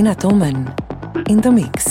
Nennat Omen in the mix.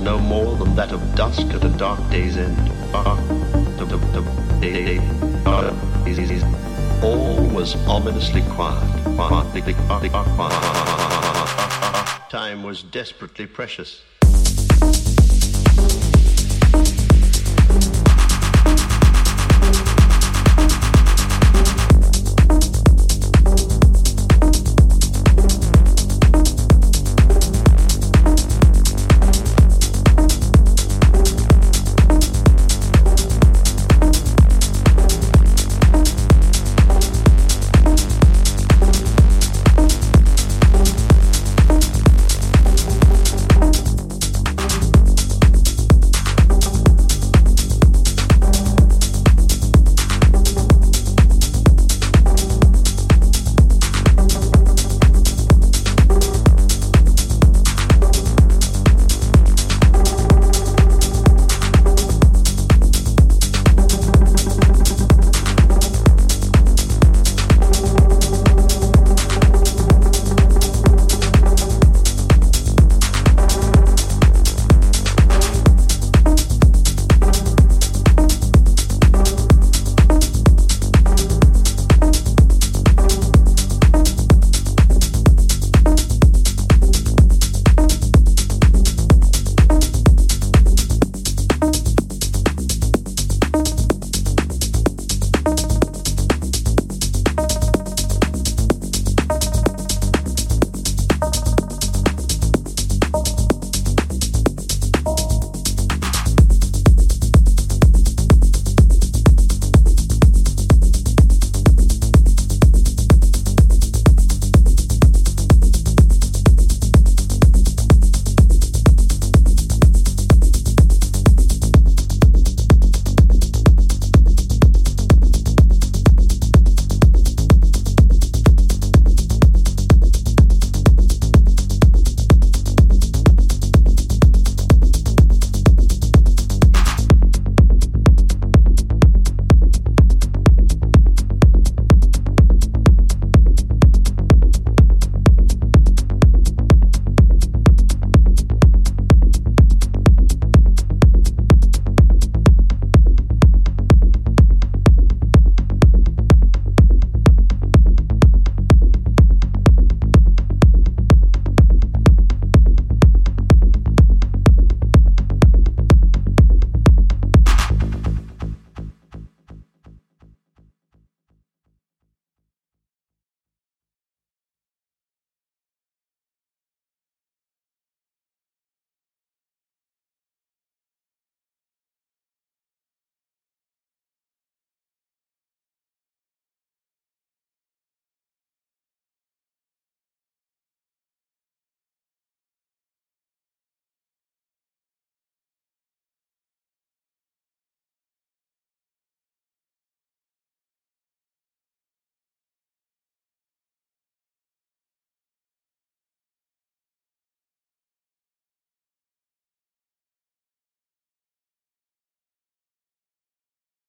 no more than that of dusk at a dark day's end. Ah, day, ah, All was ominously quiet. Time was desperately precious.